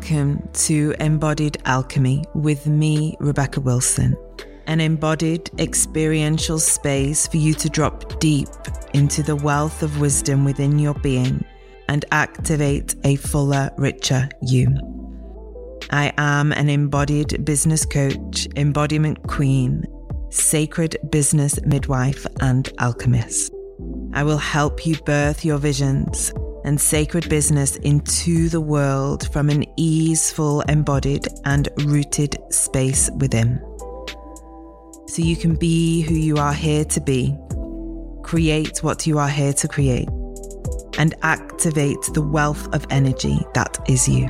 welcome to Embodied Alchemy with me, Rebecca Wilson, an embodied experiential space for you to drop deep into the wealth of wisdom within your being and activate a fuller, richer you. I am an embodied business coach, embodiment queen, sacred business midwife, and alchemist. I will help you birth your visions and sacred business into the world from an easeful, embodied, and rooted space within. So you can be who you are here to be, create what you are here to create, and activate the wealth of energy that is you.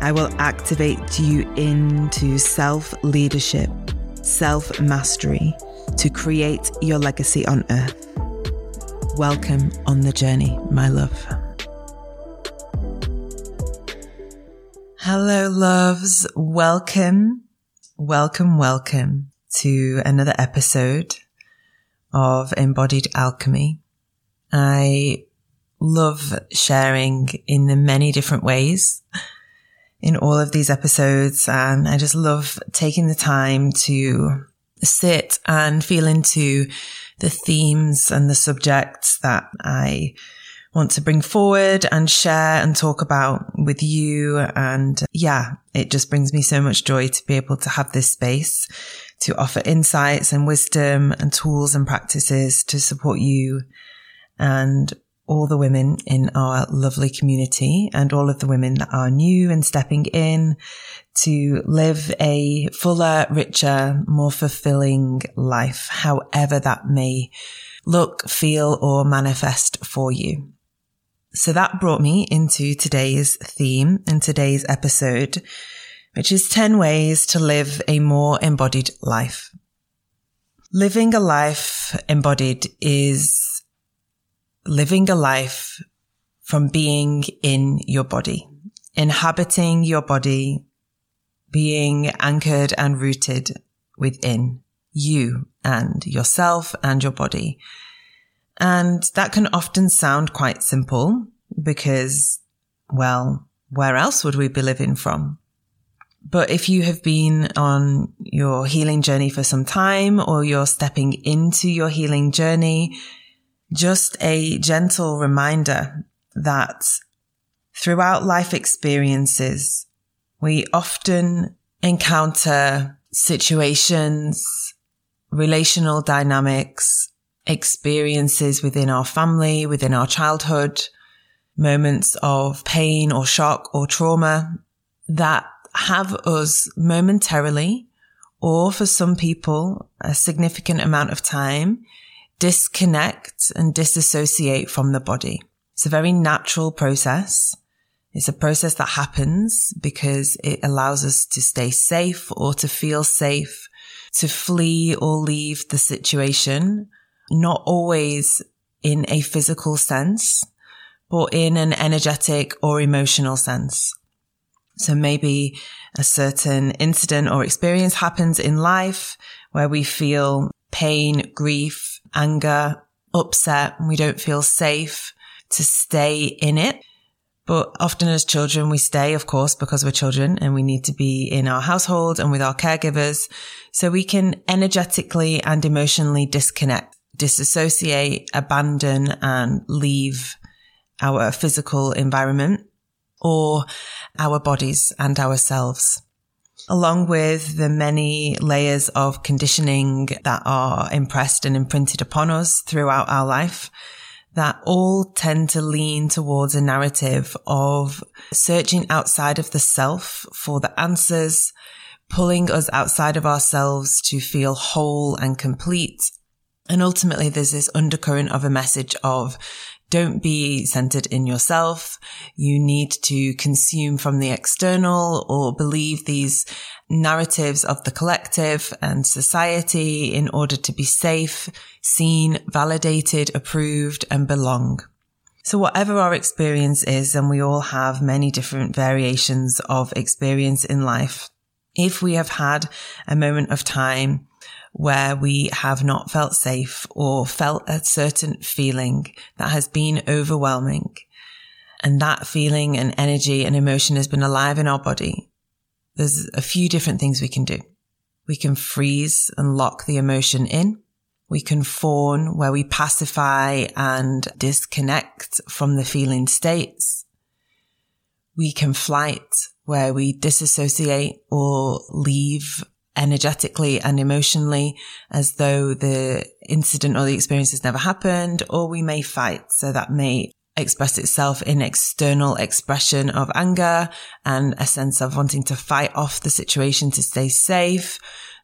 I will activate you into self leadership, self mastery to create your legacy on earth. Welcome on the journey, my love. Hello, loves. Welcome, welcome, welcome to another episode of Embodied Alchemy. I love sharing in the many different ways in all of these episodes. And I just love taking the time to sit and feel into the themes and the subjects that I want to bring forward and share and talk about with you. And yeah, it just brings me so much joy to be able to have this space to offer insights and wisdom and tools and practices to support you and all the women in our lovely community and all of the women that are new and stepping in to live a fuller, richer, more fulfilling life, however that may look, feel, or manifest for you. So that brought me into today's theme in today's episode, which is 10 ways to live a more embodied life. Living a life embodied is living a life from being in your body, inhabiting your body, being anchored and rooted within you and yourself and your body. And that can often sound quite simple because, well, where else would we be living from? But if you have been on your healing journey for some time or you're stepping into your healing journey, just a gentle reminder that throughout life experiences, we often encounter situations, relational dynamics, experiences within our family, within our childhood, moments of pain or shock or trauma that have us momentarily or for some people a significant amount of time disconnect and disassociate from the body. It's a very natural process. It's a process that happens because it allows us to stay safe or to feel safe, to flee or leave the situation, not always in a physical sense, but in an energetic or emotional sense. So maybe a certain incident or experience happens in life where we feel pain, grief, anger, upset, and we don't feel safe to stay in it. But often as children, we stay, of course, because we're children and we need to be in our household and with our caregivers. So we can energetically and emotionally disconnect, disassociate, abandon and leave our physical environment or our bodies and ourselves. Along with the many layers of conditioning that are impressed and imprinted upon us throughout our life, that all tend to lean towards a narrative of searching outside of the self for the answers, pulling us outside of ourselves to feel whole and complete. And ultimately, there's this undercurrent of a message of don't be centered in yourself. You need to consume from the external or believe these narratives of the collective and society in order to be safe, seen, validated, approved and belong. So whatever our experience is, and we all have many different variations of experience in life. If we have had a moment of time where we have not felt safe or felt a certain feeling that has been overwhelming, and that feeling and energy and emotion has been alive in our body, there's a few different things we can do. We can freeze and lock the emotion in. We can fawn where we pacify and disconnect from the feeling states. We can flight where we disassociate or leave energetically and emotionally as though the incident or the experience has never happened, or we may fight. So that may express itself in external expression of anger and a sense of wanting to fight off the situation to stay safe.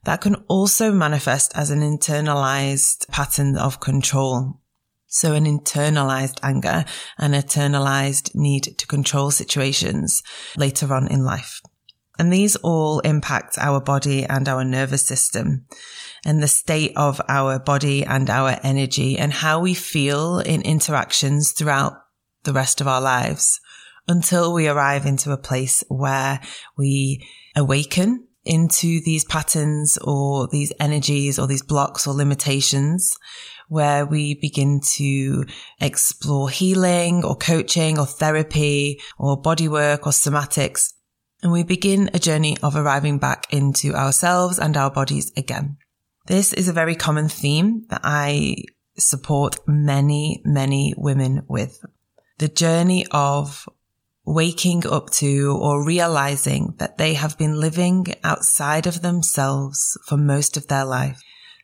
That can also manifest as an internalized pattern of control. So an internalized anger, an internalized need to control situations later on in life. And these all impact our body and our nervous system and the state of our body and our energy and how we feel in interactions throughout the rest of our lives until we arrive into a place where we awaken into these patterns or these energies or these blocks or limitations where we begin to explore healing or coaching or therapy or body work or somatics. And we begin a journey of arriving back into ourselves and our bodies again. This is a very common theme that I support many, many women with. The journey of waking up to or realizing that they have been living outside of themselves for most of their life,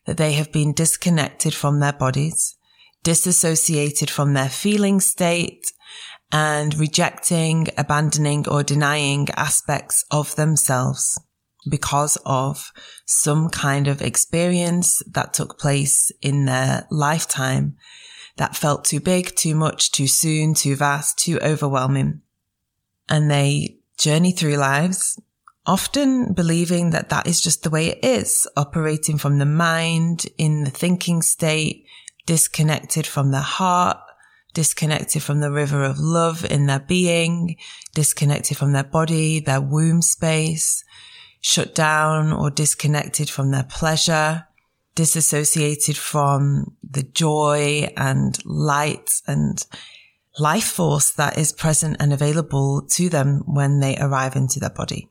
that they have been disconnected from their bodies, disassociated from their feeling state, and rejecting, abandoning, or denying aspects of themselves because of some kind of experience that took place in their lifetime that felt too big, too much, too soon, too vast, too overwhelming. And they journey through lives, often believing that that is just the way it is, operating from the mind in the thinking state, disconnected from the heart, disconnected from the river of love in their being, disconnected from their body, their womb space, shut down or disconnected from their pleasure, disassociated from the joy and light and life force that is present and available to them when they arrive into their body.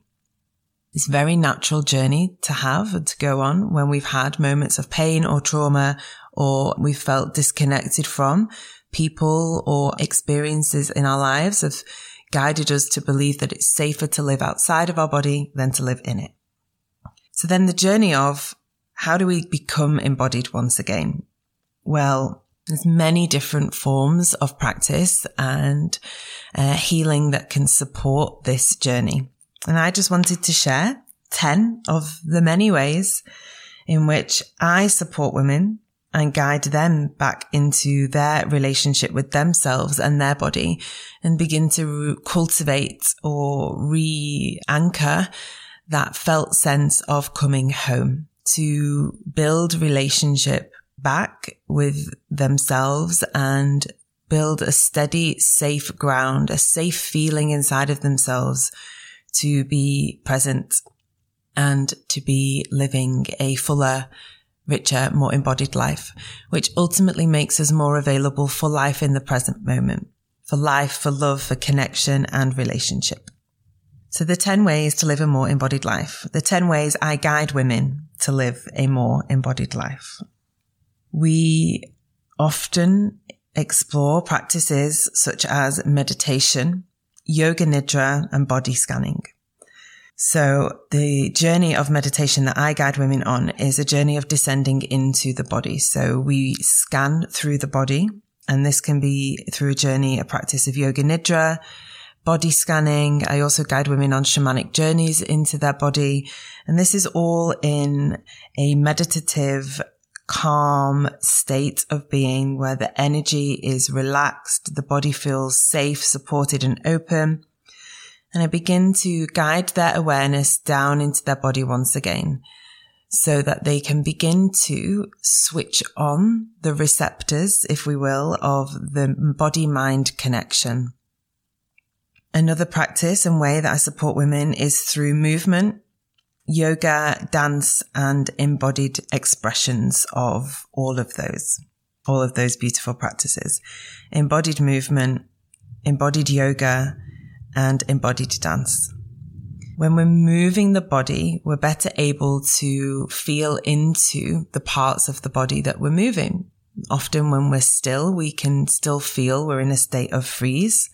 It's a very natural journey to have and to go on when we've had moments of pain or trauma or we've felt disconnected from people or experiences in our lives have guided us to believe that it's safer to live outside of our body than to live in it. So then the journey of how do we become embodied once again? Well, there's many different forms of practice and uh, healing that can support this journey. And I just wanted to share 10 of the many ways in which I support women and guide them back into their relationship with themselves and their body and begin to cultivate or re-anchor that felt sense of coming home to build relationship back with themselves and build a steady, safe ground, a safe feeling inside of themselves to be present and to be living a fuller, richer, more embodied life, which ultimately makes us more available for life in the present moment, for life, for love, for connection and relationship. So the 10 ways to live a more embodied life, the 10 ways I guide women to live a more embodied life. We often explore practices such as meditation, yoga nidra, and body scanning. So the journey of meditation that I guide women on is a journey of descending into the body. So we scan through the body and this can be through a journey, a practice of yoga nidra, body scanning. I also guide women on shamanic journeys into their body. And this is all in a meditative calm state of being where the energy is relaxed, the body feels safe, supported and open. And I begin to guide their awareness down into their body once again so that they can begin to switch on the receptors, if we will, of the body mind connection. Another practice and way that I support women is through movement yoga, dance and embodied expressions of all of those, all of those beautiful practices. Embodied movement embodied yoga, and embodied dance. When we're moving the body, we're better able to feel into the parts of the body that we're moving. Often when we're still, we can still feel we're in a state of freeze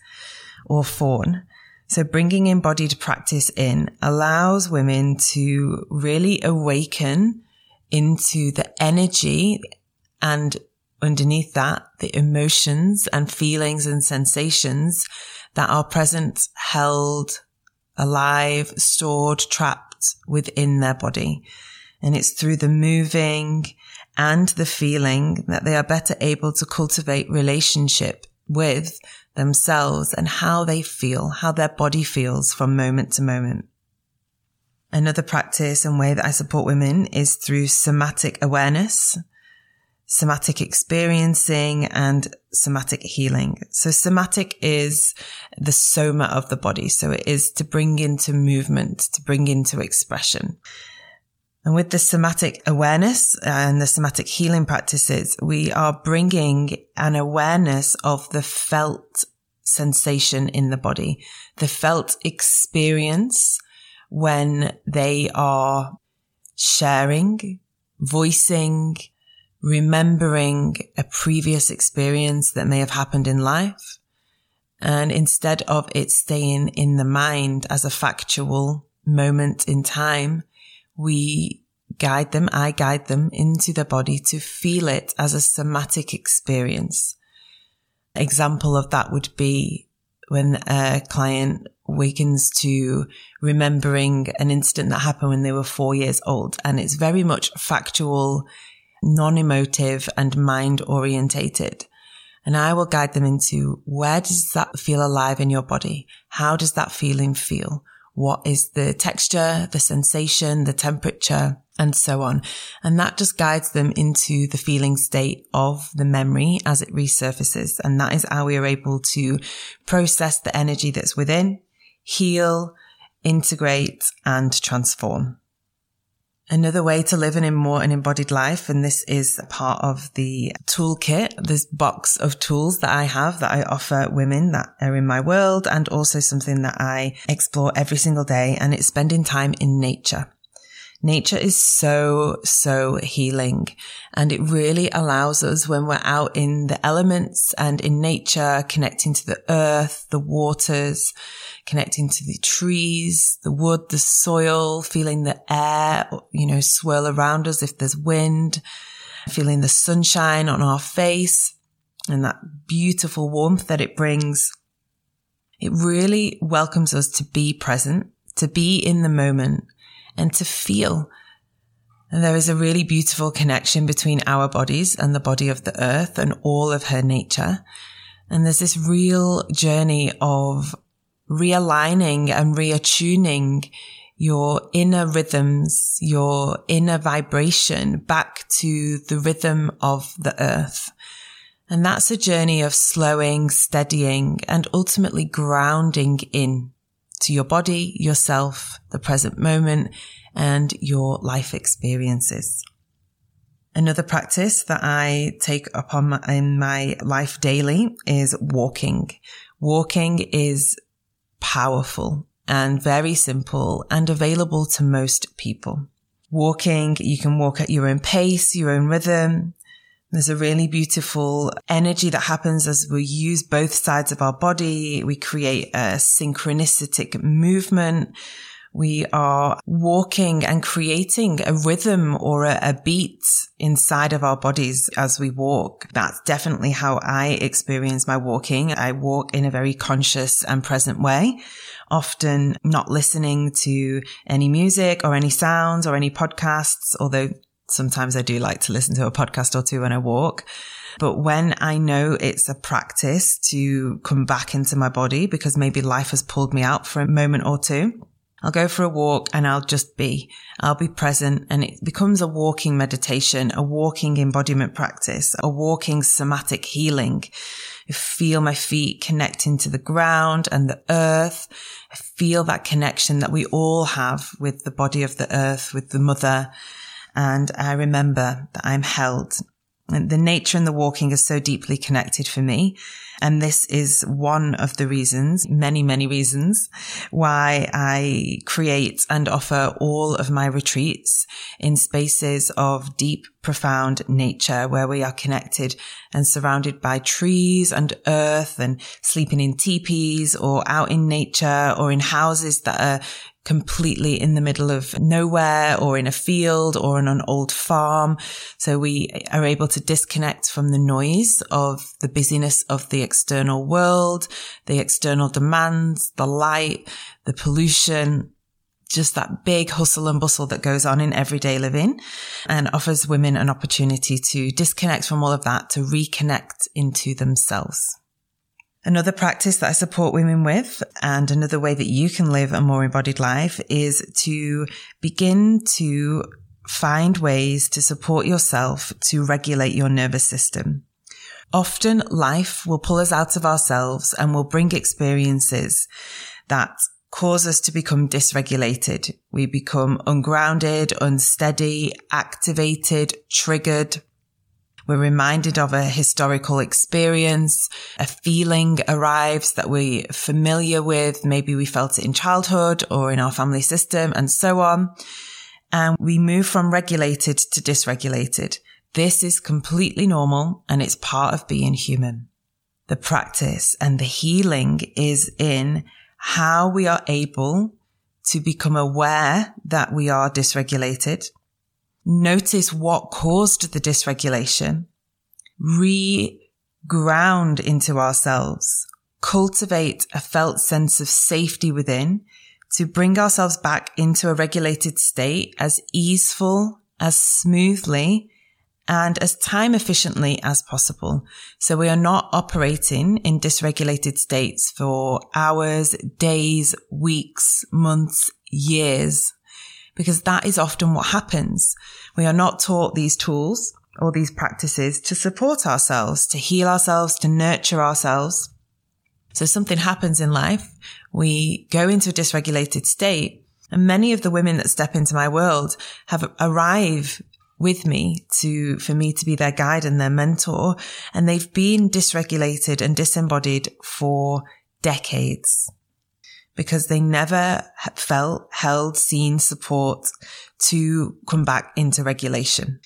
or fawn. So bringing embodied practice in allows women to really awaken into the energy and underneath that, the emotions and feelings and sensations that are present, held, alive, stored, trapped within their body. And it's through the moving and the feeling that they are better able to cultivate relationship with themselves and how they feel, how their body feels from moment to moment. Another practice and way that I support women is through somatic awareness somatic experiencing and somatic healing. So somatic is the soma of the body. So it is to bring into movement, to bring into expression. And with the somatic awareness and the somatic healing practices, we are bringing an awareness of the felt sensation in the body, the felt experience when they are sharing, voicing, remembering a previous experience that may have happened in life. And instead of it staying in the mind as a factual moment in time, we guide them, I guide them into the body to feel it as a somatic experience. Example of that would be when a client wakens to remembering an incident that happened when they were four years old. And it's very much factual non-emotive and mind orientated. And I will guide them into where does that feel alive in your body? How does that feeling feel? What is the texture, the sensation, the temperature, and so on. And that just guides them into the feeling state of the memory as it resurfaces. And that is how we are able to process the energy that's within, heal, integrate, and transform. Another way to live an more an embodied life, and this is a part of the toolkit, this box of tools that I have that I offer women that are in my world, and also something that I explore every single day, and it's spending time in nature. Nature is so, so healing and it really allows us when we're out in the elements and in nature, connecting to the earth, the waters, connecting to the trees, the wood, the soil, feeling the air, you know, swirl around us if there's wind, feeling the sunshine on our face and that beautiful warmth that it brings. It really welcomes us to be present, to be in the moment and to feel. And there is a really beautiful connection between our bodies and the body of the earth and all of her nature. And there's this real journey of realigning and reattuning your inner rhythms, your inner vibration back to the rhythm of the earth. And that's a journey of slowing, steadying, and ultimately grounding in to your body, yourself, the present moment, and your life experiences. Another practice that I take upon my, in my life daily is walking. Walking is powerful and very simple and available to most people. Walking, you can walk at your own pace, your own rhythm. There's a really beautiful energy that happens as we use both sides of our body. We create a synchronistic movement. We are walking and creating a rhythm or a, a, beat inside of our bodies as we walk. That's definitely how I experience my walking. I walk in a very conscious and present way, often not listening to any music or any sounds or any podcasts, although sometimes I do like to listen to a podcast or two when I walk. But when I know it's a practice to come back into my body because maybe life has pulled me out for a moment or two, I'll go for a walk and I'll just be, I'll be present and it becomes a walking meditation, a walking embodiment practice, a walking somatic healing. I feel my feet connecting to the ground and the earth. I feel that connection that we all have with the body of the earth, with the mother. And I remember that I'm held And the nature and the walking are so deeply connected for me. And this is one of the reasons, many, many reasons why I create and offer all of my retreats in spaces of deep, profound nature where we are connected and surrounded by trees and earth and sleeping in teepees or out in nature or in houses that are completely in the middle of nowhere or in a field or on an old farm. So we are able to disconnect from the noise of the busyness of the external world, the external demands, the light, the pollution, just that big hustle and bustle that goes on in everyday living and offers women an opportunity to disconnect from all of that, to reconnect into themselves. Another practice that I support women with and another way that you can live a more embodied life is to begin to find ways to support yourself to regulate your nervous system. Often life will pull us out of ourselves and will bring experiences that cause us to become dysregulated. We become ungrounded, unsteady, activated, triggered, we're reminded of a historical experience. A feeling arrives that we're familiar with. Maybe we felt it in childhood or in our family system and so on. And we move from regulated to dysregulated. This is completely normal and it's part of being human. The practice and the healing is in how we are able to become aware that we are dysregulated Notice what caused the dysregulation. Re-ground into ourselves. Cultivate a felt sense of safety within to bring ourselves back into a regulated state as easeful, as smoothly, and as time efficiently as possible. So we are not operating in dysregulated states for hours, days, weeks, months, years because that is often what happens. We are not taught these tools or these practices to support ourselves, to heal ourselves, to nurture ourselves. So something happens in life. We go into a dysregulated state and many of the women that step into my world have arrived with me to, for me to be their guide and their mentor. And they've been dysregulated and disembodied for decades because they never felt held, seen support to come back into regulation.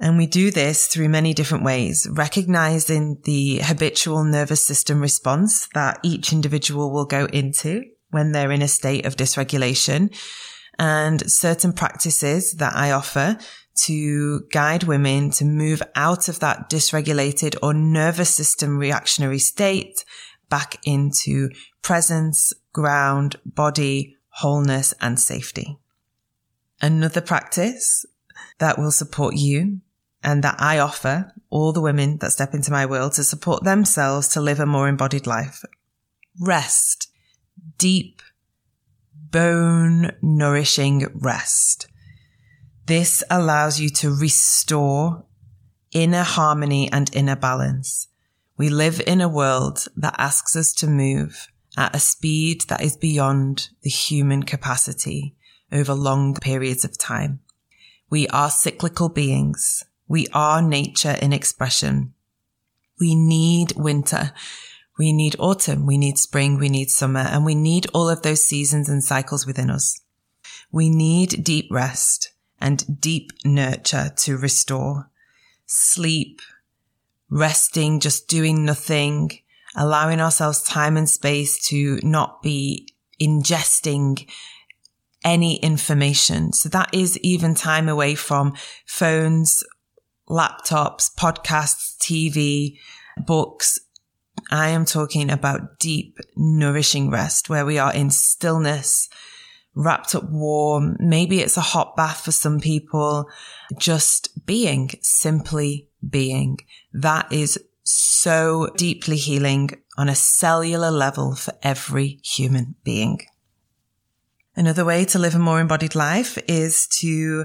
And we do this through many different ways, recognizing the habitual nervous system response that each individual will go into when they're in a state of dysregulation and certain practices that I offer to guide women to move out of that dysregulated or nervous system reactionary state back into presence, ground, body, wholeness, and safety. Another practice that will support you and that I offer all the women that step into my world to support themselves to live a more embodied life. Rest. Deep, bone nourishing rest. This allows you to restore inner harmony and inner balance. We live in a world that asks us to move at a speed that is beyond the human capacity over long periods of time. We are cyclical beings. We are nature in expression. We need winter. We need autumn. We need spring. We need summer and we need all of those seasons and cycles within us. We need deep rest and deep nurture to restore sleep, resting, just doing nothing, allowing ourselves time and space to not be ingesting any information. So that is even time away from phones, laptops, podcasts, TV, books. I am talking about deep, nourishing rest where we are in stillness, wrapped up warm. Maybe it's a hot bath for some people. Just being, simply being. That is so deeply healing on a cellular level for every human being. Another way to live a more embodied life is to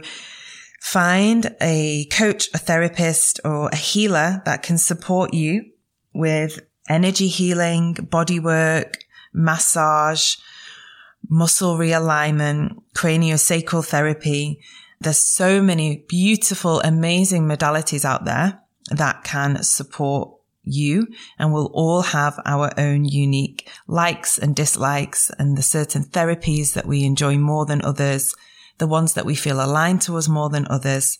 find a coach, a therapist or a healer that can support you with energy healing, body work, massage, muscle realignment, craniosacral therapy. There's so many beautiful, amazing modalities out there that can support you and we'll all have our own unique likes and dislikes and the certain therapies that we enjoy more than others, the ones that we feel aligned to us more than others.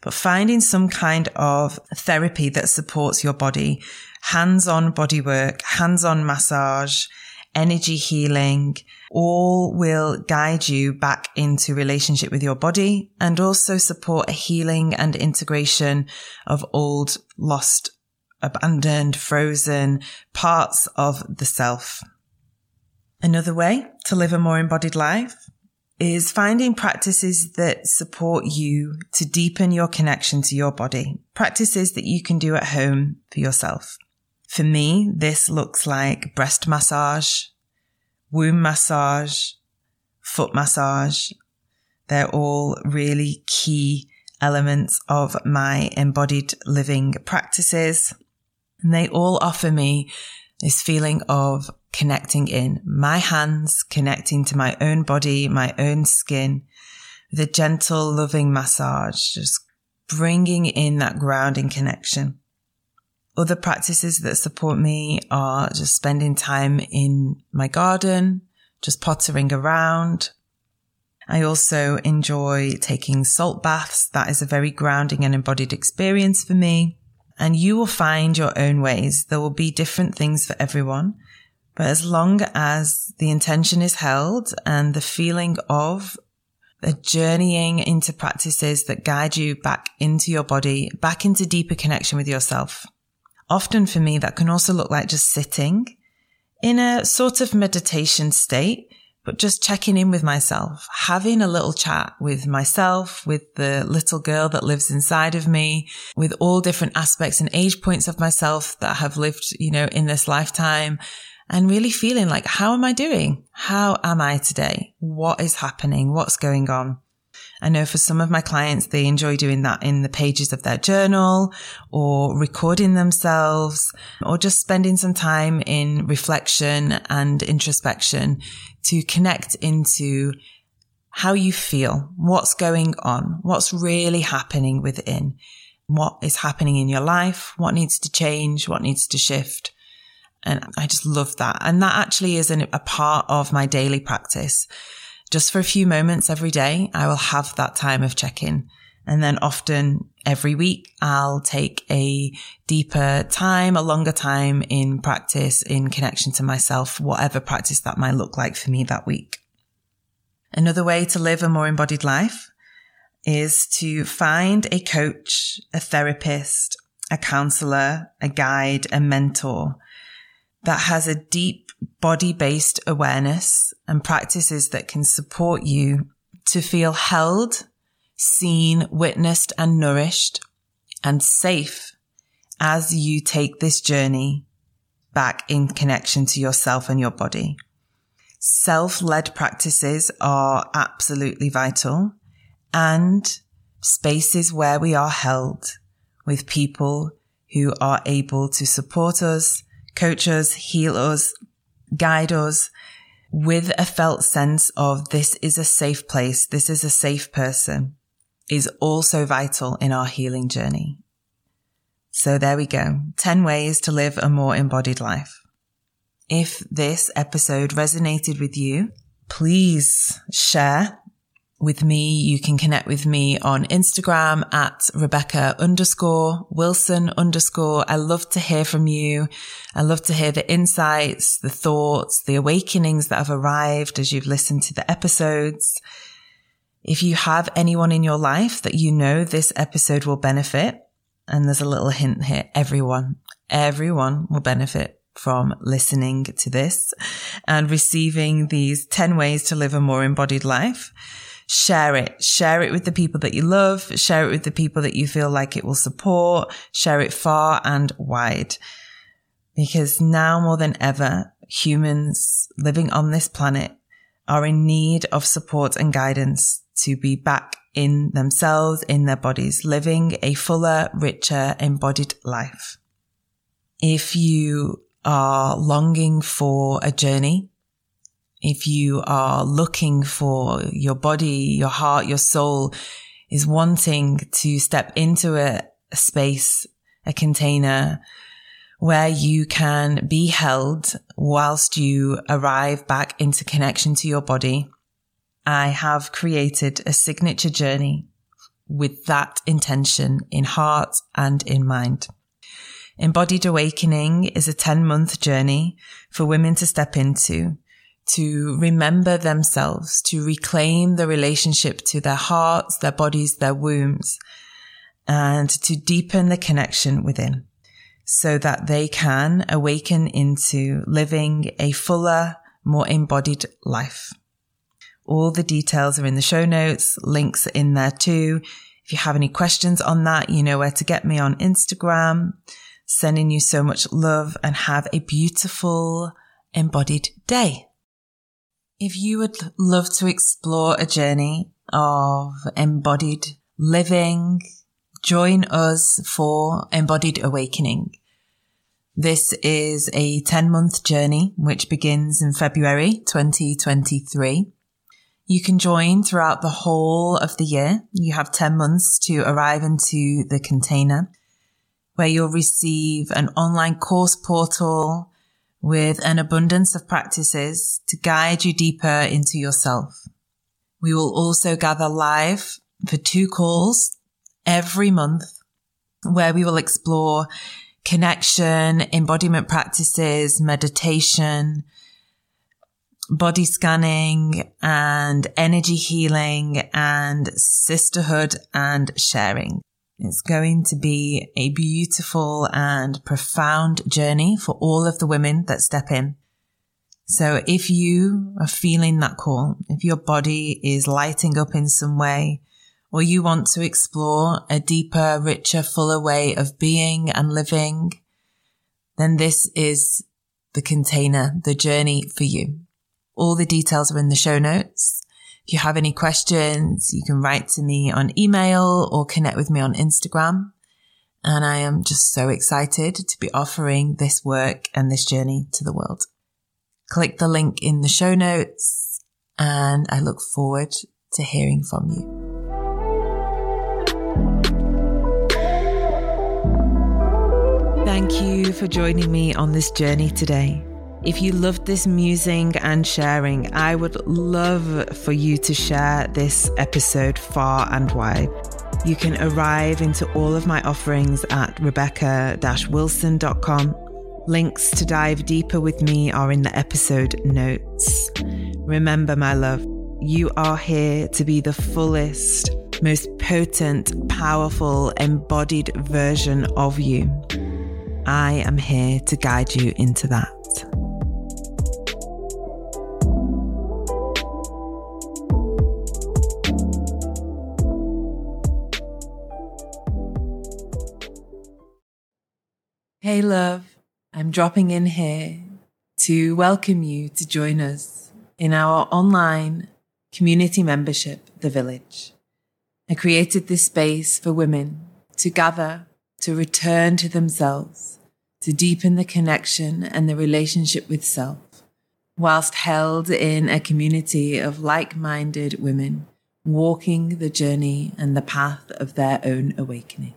But finding some kind of therapy that supports your body, hands-on body work, hands-on massage, energy healing, all will guide you back into relationship with your body and also support a healing and integration of old, lost abandoned, frozen parts of the self. Another way to live a more embodied life is finding practices that support you to deepen your connection to your body, practices that you can do at home for yourself. For me, this looks like breast massage, womb massage, foot massage. They're all really key elements of my embodied living practices. And they all offer me this feeling of connecting in my hands, connecting to my own body, my own skin, the gentle, loving massage, just bringing in that grounding connection. Other practices that support me are just spending time in my garden, just pottering around. I also enjoy taking salt baths. That is a very grounding and embodied experience for me and you will find your own ways. There will be different things for everyone. But as long as the intention is held and the feeling of the journeying into practices that guide you back into your body, back into deeper connection with yourself. Often for me, that can also look like just sitting in a sort of meditation state but just checking in with myself, having a little chat with myself, with the little girl that lives inside of me, with all different aspects and age points of myself that have lived, you know, in this lifetime and really feeling like, how am I doing? How am I today? What is happening? What's going on? I know for some of my clients, they enjoy doing that in the pages of their journal or recording themselves or just spending some time in reflection and introspection to connect into how you feel, what's going on, what's really happening within, what is happening in your life, what needs to change, what needs to shift. And I just love that. And that actually is an, a part of my daily practice just for a few moments every day, I will have that time of check in. And then often every week, I'll take a deeper time, a longer time in practice, in connection to myself, whatever practice that might look like for me that week. Another way to live a more embodied life is to find a coach, a therapist, a counselor, a guide, a mentor that has a deep body based awareness and practices that can support you to feel held, seen, witnessed and nourished and safe as you take this journey back in connection to yourself and your body. Self-led practices are absolutely vital and spaces where we are held with people who are able to support us, coach us, heal us, guide us with a felt sense of this is a safe place. This is a safe person is also vital in our healing journey. So there we go. 10 ways to live a more embodied life. If this episode resonated with you, please share with me. You can connect with me on Instagram at Rebecca underscore Wilson underscore. I love to hear from you. I love to hear the insights, the thoughts, the awakenings that have arrived as you've listened to the episodes. If you have anyone in your life that you know this episode will benefit, and there's a little hint here, everyone, everyone will benefit from listening to this and receiving these 10 ways to live a more embodied life share it. Share it with the people that you love. Share it with the people that you feel like it will support. Share it far and wide. Because now more than ever, humans living on this planet are in need of support and guidance to be back in themselves, in their bodies, living a fuller, richer, embodied life. If you are longing for a journey if you are looking for your body, your heart, your soul is wanting to step into a, a space, a container where you can be held whilst you arrive back into connection to your body. I have created a signature journey with that intention in heart and in mind. Embodied Awakening is a 10 month journey for women to step into, to remember themselves, to reclaim the relationship to their hearts, their bodies, their wombs, and to deepen the connection within so that they can awaken into living a fuller, more embodied life. All the details are in the show notes. Links are in there too. If you have any questions on that, you know where to get me on Instagram. Sending you so much love and have a beautiful embodied day. If you would love to explore a journey of embodied living, join us for Embodied Awakening. This is a 10 month journey, which begins in February 2023. You can join throughout the whole of the year. You have 10 months to arrive into the container where you'll receive an online course portal with an abundance of practices to guide you deeper into yourself. We will also gather live for two calls every month where we will explore connection, embodiment practices, meditation, body scanning and energy healing and sisterhood and sharing. It's going to be a beautiful and profound journey for all of the women that step in. So if you are feeling that call, if your body is lighting up in some way, or you want to explore a deeper, richer, fuller way of being and living, then this is the container, the journey for you. All the details are in the show notes. If you have any questions, you can write to me on email or connect with me on Instagram. And I am just so excited to be offering this work and this journey to the world. Click the link in the show notes and I look forward to hearing from you. Thank you for joining me on this journey today. If you loved this musing and sharing, I would love for you to share this episode far and wide. You can arrive into all of my offerings at rebecca wilson.com. Links to dive deeper with me are in the episode notes. Remember, my love, you are here to be the fullest, most potent, powerful, embodied version of you. I am here to guide you into that. Hey, love, I'm dropping in here to welcome you to join us in our online community membership, The Village. I created this space for women to gather, to return to themselves to deepen the connection and the relationship with self, whilst held in a community of like minded women walking the journey and the path of their own awakening.